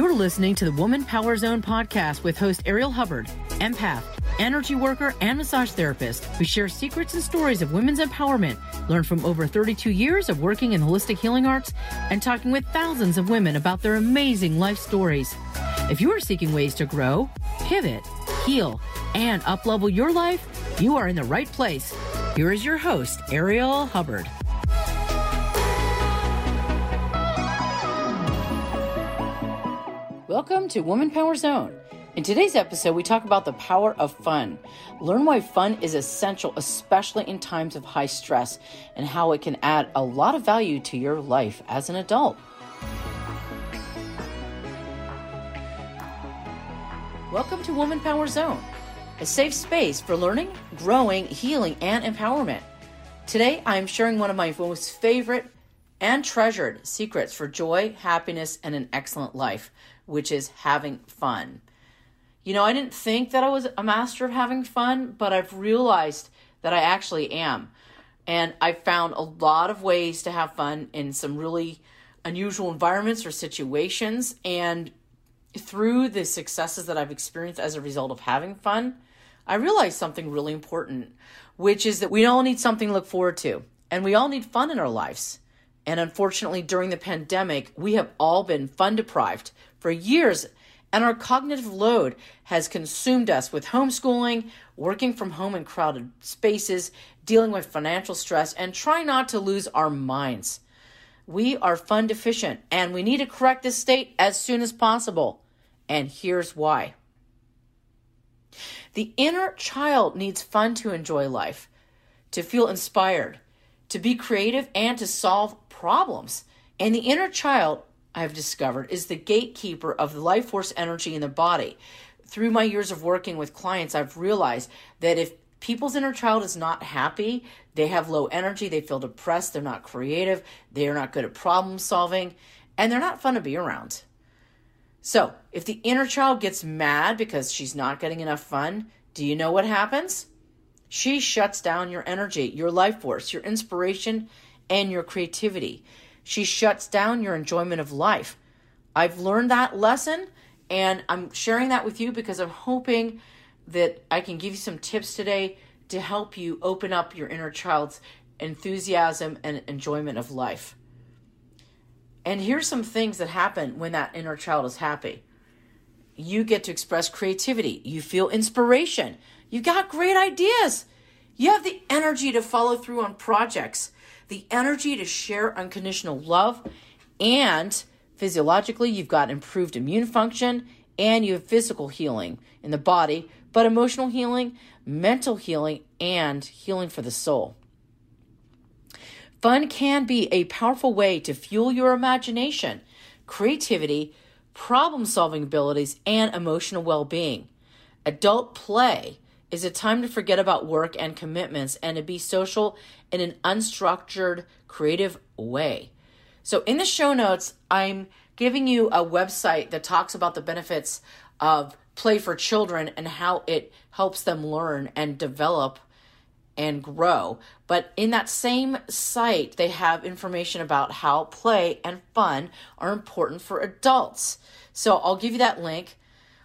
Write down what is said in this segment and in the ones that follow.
You're listening to the Woman Power Zone podcast with host Ariel Hubbard, empath, energy worker, and massage therapist who shares secrets and stories of women's empowerment. Learn from over 32 years of working in holistic healing arts and talking with thousands of women about their amazing life stories. If you are seeking ways to grow, pivot, heal, and uplevel your life, you are in the right place. Here is your host, Ariel Hubbard. Welcome to Woman Power Zone. In today's episode, we talk about the power of fun. Learn why fun is essential, especially in times of high stress, and how it can add a lot of value to your life as an adult. Welcome to Woman Power Zone, a safe space for learning, growing, healing, and empowerment. Today, I am sharing one of my most favorite and treasured secrets for joy, happiness, and an excellent life, which is having fun. You know, I didn't think that I was a master of having fun, but I've realized that I actually am. And I found a lot of ways to have fun in some really unusual environments or situations. And through the successes that I've experienced as a result of having fun, I realized something really important, which is that we all need something to look forward to. And we all need fun in our lives. And unfortunately, during the pandemic, we have all been fun deprived for years and our cognitive load has consumed us with homeschooling, working from home in crowded spaces, dealing with financial stress, and trying not to lose our minds. We are fun deficient and we need to correct this state as soon as possible. And here's why. The inner child needs fun to enjoy life, to feel inspired, to be creative, and to solve problems. And the inner child I've discovered is the gatekeeper of the life force energy in the body. Through my years of working with clients, I've realized that if people's inner child is not happy, they have low energy, they feel depressed, they're not creative, they're not good at problem solving, and they're not fun to be around. So, if the inner child gets mad because she's not getting enough fun, do you know what happens? She shuts down your energy, your life force, your inspiration, and your creativity. She shuts down your enjoyment of life. I've learned that lesson and I'm sharing that with you because I'm hoping that I can give you some tips today to help you open up your inner child's enthusiasm and enjoyment of life. And here's some things that happen when that inner child is happy. You get to express creativity. You feel inspiration. You got great ideas. You have the energy to follow through on projects the energy to share unconditional love, and physiologically, you've got improved immune function and you have physical healing in the body, but emotional healing, mental healing, and healing for the soul. Fun can be a powerful way to fuel your imagination, creativity, problem solving abilities, and emotional well being. Adult play is a time to forget about work and commitments and to be social in an unstructured, creative way. So, in the show notes, I'm giving you a website that talks about the benefits of play for children and how it helps them learn and develop and grow. But in that same site, they have information about how play and fun are important for adults. So, I'll give you that link.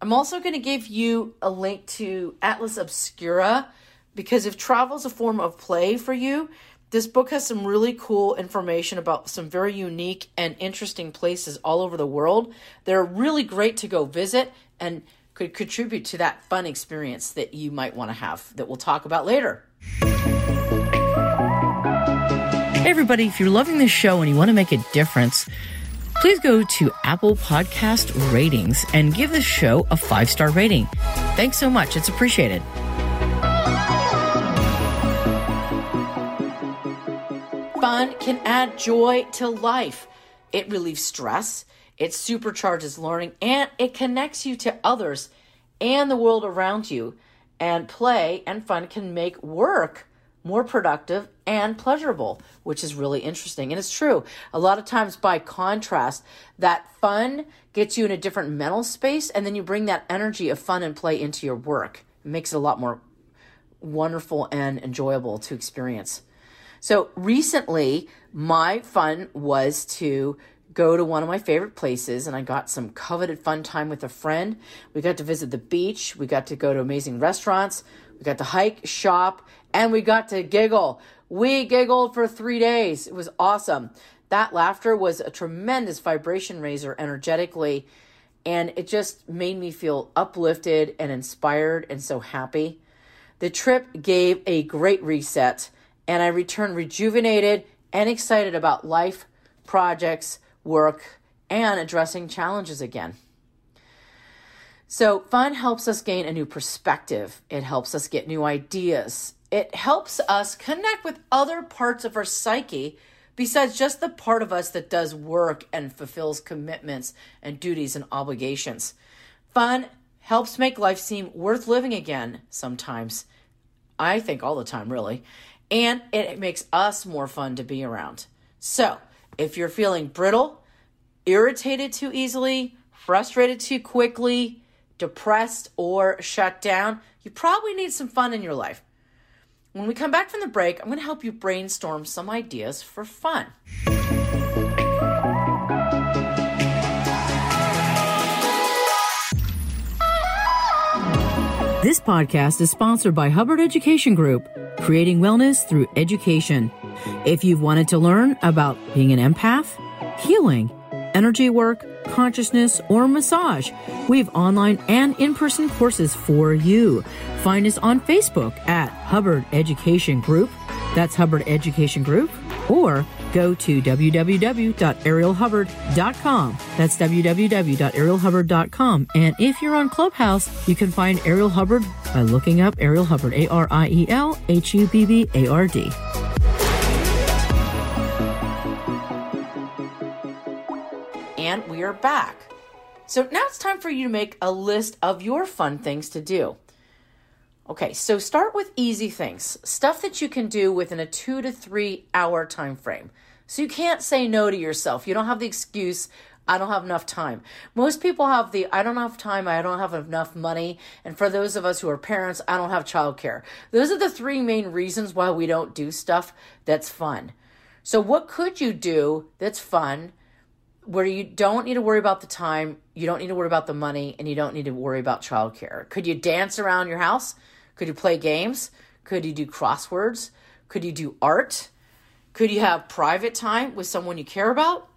I'm also going to give you a link to Atlas Obscura because if travel is a form of play for you, this book has some really cool information about some very unique and interesting places all over the world. They're really great to go visit and could contribute to that fun experience that you might want to have that we'll talk about later. Hey, everybody, if you're loving this show and you want to make a difference, please go to Apple Podcast Ratings and give this show a five star rating. Thanks so much. It's appreciated. Fun can add joy to life. It relieves stress, it supercharges learning, and it connects you to others and the world around you. And play and fun can make work more productive and pleasurable, which is really interesting. And it's true. A lot of times, by contrast, that fun gets you in a different mental space, and then you bring that energy of fun and play into your work. It makes it a lot more wonderful and enjoyable to experience. So recently, my fun was to go to one of my favorite places and I got some coveted fun time with a friend. We got to visit the beach, we got to go to amazing restaurants, we got to hike, shop, and we got to giggle. We giggled for three days. It was awesome. That laughter was a tremendous vibration raiser energetically, and it just made me feel uplifted and inspired and so happy. The trip gave a great reset, and I returned rejuvenated and excited about life, projects, work, and addressing challenges again. So, fun helps us gain a new perspective. It helps us get new ideas. It helps us connect with other parts of our psyche besides just the part of us that does work and fulfills commitments and duties and obligations. Fun helps make life seem worth living again sometimes. I think all the time, really. And it makes us more fun to be around. So, if you're feeling brittle, irritated too easily, frustrated too quickly, depressed, or shut down, you probably need some fun in your life. When we come back from the break, I'm going to help you brainstorm some ideas for fun. This podcast is sponsored by Hubbard Education Group, creating wellness through education. If you've wanted to learn about being an empath, healing, energy work, consciousness, or massage, we have online and in person courses for you. Find us on Facebook at Hubbard Education Group. That's Hubbard Education Group. Or go to www.arielhubbard.com. That's www.arielhubbard.com. And if you're on Clubhouse, you can find Ariel Hubbard by looking up Ariel Hubbard, A R I E L H U B B A R D. And we are back. So now it's time for you to make a list of your fun things to do. Okay, so start with easy things, stuff that you can do within a two to three hour time frame. So you can't say no to yourself. You don't have the excuse, I don't have enough time. Most people have the I don't have time, I don't have enough money. And for those of us who are parents, I don't have childcare. Those are the three main reasons why we don't do stuff that's fun. So, what could you do that's fun where you don't need to worry about the time, you don't need to worry about the money, and you don't need to worry about childcare? Could you dance around your house? Could you play games? Could you do crosswords? Could you do art? Could you have private time with someone you care about?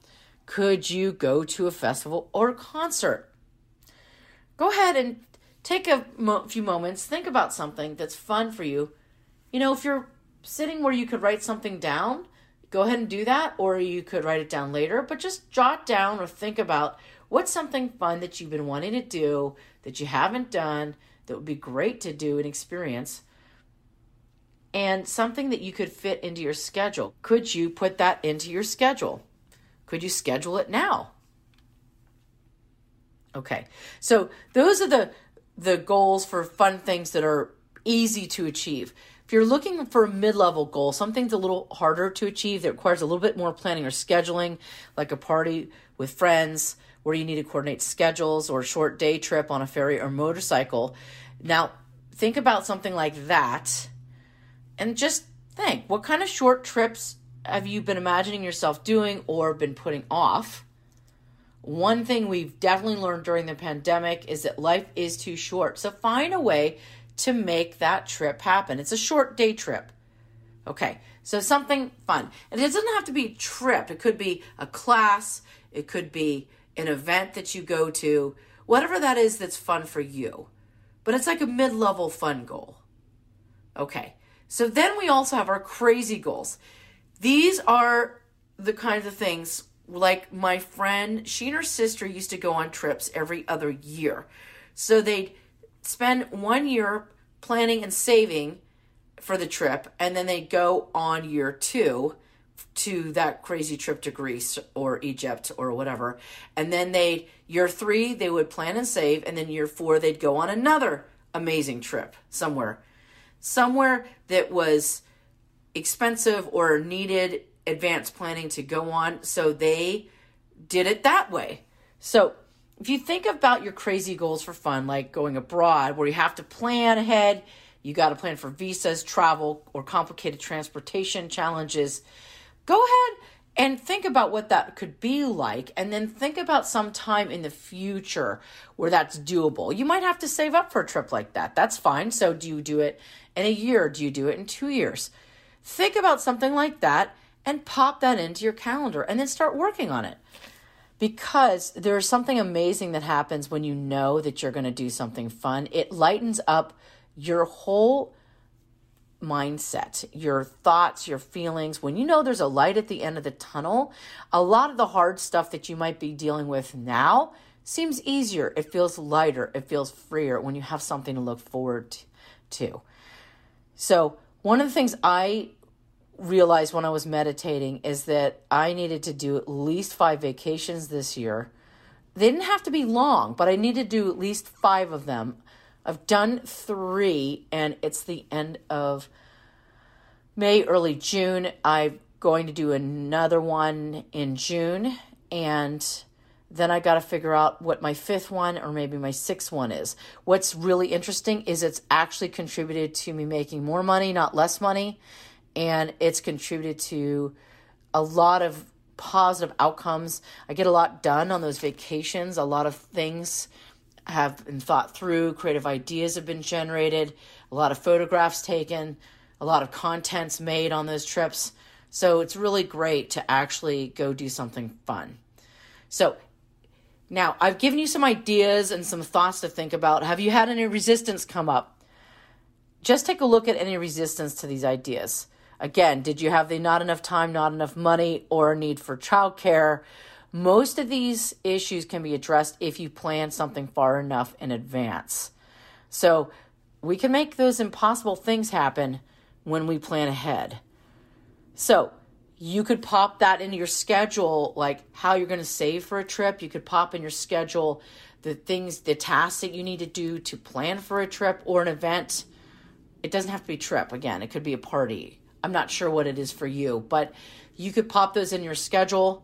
Could you go to a festival or concert? Go ahead and take a mo- few moments, think about something that's fun for you. You know, if you're sitting where you could write something down, go ahead and do that, or you could write it down later, but just jot down or think about what's something fun that you've been wanting to do that you haven't done that would be great to do and experience and something that you could fit into your schedule. Could you put that into your schedule? Could you schedule it now? Okay. So those are the the goals for fun things that are easy to achieve. If you're looking for a mid-level goal, something's a little harder to achieve that requires a little bit more planning or scheduling, like a party with friends, where you need to coordinate schedules or a short day trip on a ferry or motorcycle. Now, think about something like that and just think what kind of short trips have you been imagining yourself doing or been putting off? One thing we've definitely learned during the pandemic is that life is too short. So find a way to make that trip happen. It's a short day trip. Okay, so something fun. And it doesn't have to be a trip, it could be a class, it could be an event that you go to, whatever that is that's fun for you. But it's like a mid level fun goal. Okay, so then we also have our crazy goals. These are the kinds of things like my friend, she and her sister used to go on trips every other year. So they'd spend one year planning and saving for the trip, and then they'd go on year two to that crazy trip to Greece or Egypt or whatever. And then they year 3 they would plan and save and then year 4 they'd go on another amazing trip somewhere. Somewhere that was expensive or needed advanced planning to go on, so they did it that way. So, if you think about your crazy goals for fun like going abroad where you have to plan ahead, you got to plan for visas, travel, or complicated transportation challenges, go ahead and think about what that could be like and then think about some time in the future where that's doable. You might have to save up for a trip like that. That's fine. So do you do it in a year? Do you do it in two years? Think about something like that and pop that into your calendar and then start working on it because there's something amazing that happens when you know that you're going to do something fun it lightens up your whole mindset, your thoughts, your feelings, when you know there's a light at the end of the tunnel, a lot of the hard stuff that you might be dealing with now seems easier. It feels lighter. It feels freer when you have something to look forward to. So, one of the things I realized when I was meditating is that I needed to do at least five vacations this year. They didn't have to be long, but I needed to do at least five of them I've done three, and it's the end of May, early June. I'm going to do another one in June, and then I got to figure out what my fifth one or maybe my sixth one is. What's really interesting is it's actually contributed to me making more money, not less money, and it's contributed to a lot of positive outcomes. I get a lot done on those vacations, a lot of things have been thought through, creative ideas have been generated, a lot of photographs taken, a lot of contents made on those trips. So it's really great to actually go do something fun. So now I've given you some ideas and some thoughts to think about. Have you had any resistance come up? Just take a look at any resistance to these ideas. Again, did you have the not enough time, not enough money, or a need for childcare? Most of these issues can be addressed if you plan something far enough in advance. So we can make those impossible things happen when we plan ahead. So you could pop that into your schedule, like how you're going to save for a trip. You could pop in your schedule the things, the tasks that you need to do to plan for a trip or an event. It doesn't have to be trip. Again, it could be a party. I'm not sure what it is for you, but you could pop those in your schedule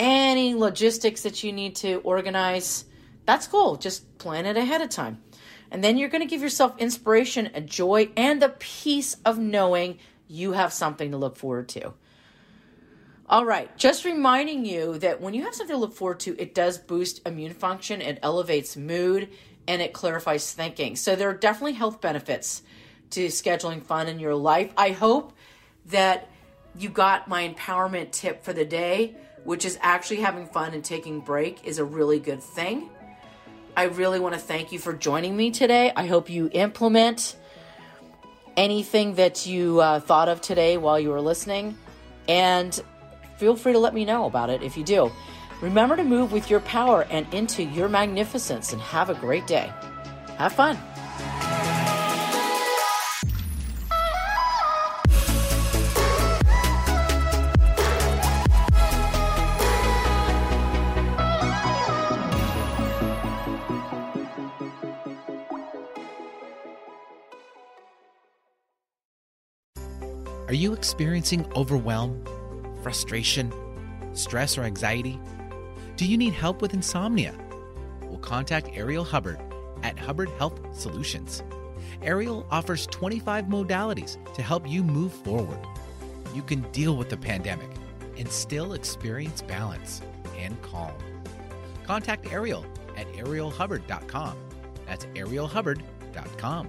any logistics that you need to organize, that's cool. Just plan it ahead of time. And then you're going to give yourself inspiration, a joy, and the peace of knowing you have something to look forward to. All right, just reminding you that when you have something to look forward to, it does boost immune function, it elevates mood, and it clarifies thinking. So there are definitely health benefits to scheduling fun in your life. I hope that you got my empowerment tip for the day which is actually having fun and taking break is a really good thing. I really want to thank you for joining me today. I hope you implement anything that you uh, thought of today while you were listening, and feel free to let me know about it if you do. Remember to move with your power and into your magnificence, and have a great day. Have fun. You experiencing overwhelm, frustration, stress, or anxiety? Do you need help with insomnia? Well, contact Ariel Hubbard at Hubbard Health Solutions. Ariel offers 25 modalities to help you move forward. You can deal with the pandemic and still experience balance and calm. Contact Ariel at arielhubbard.com. That's arielhubbard.com.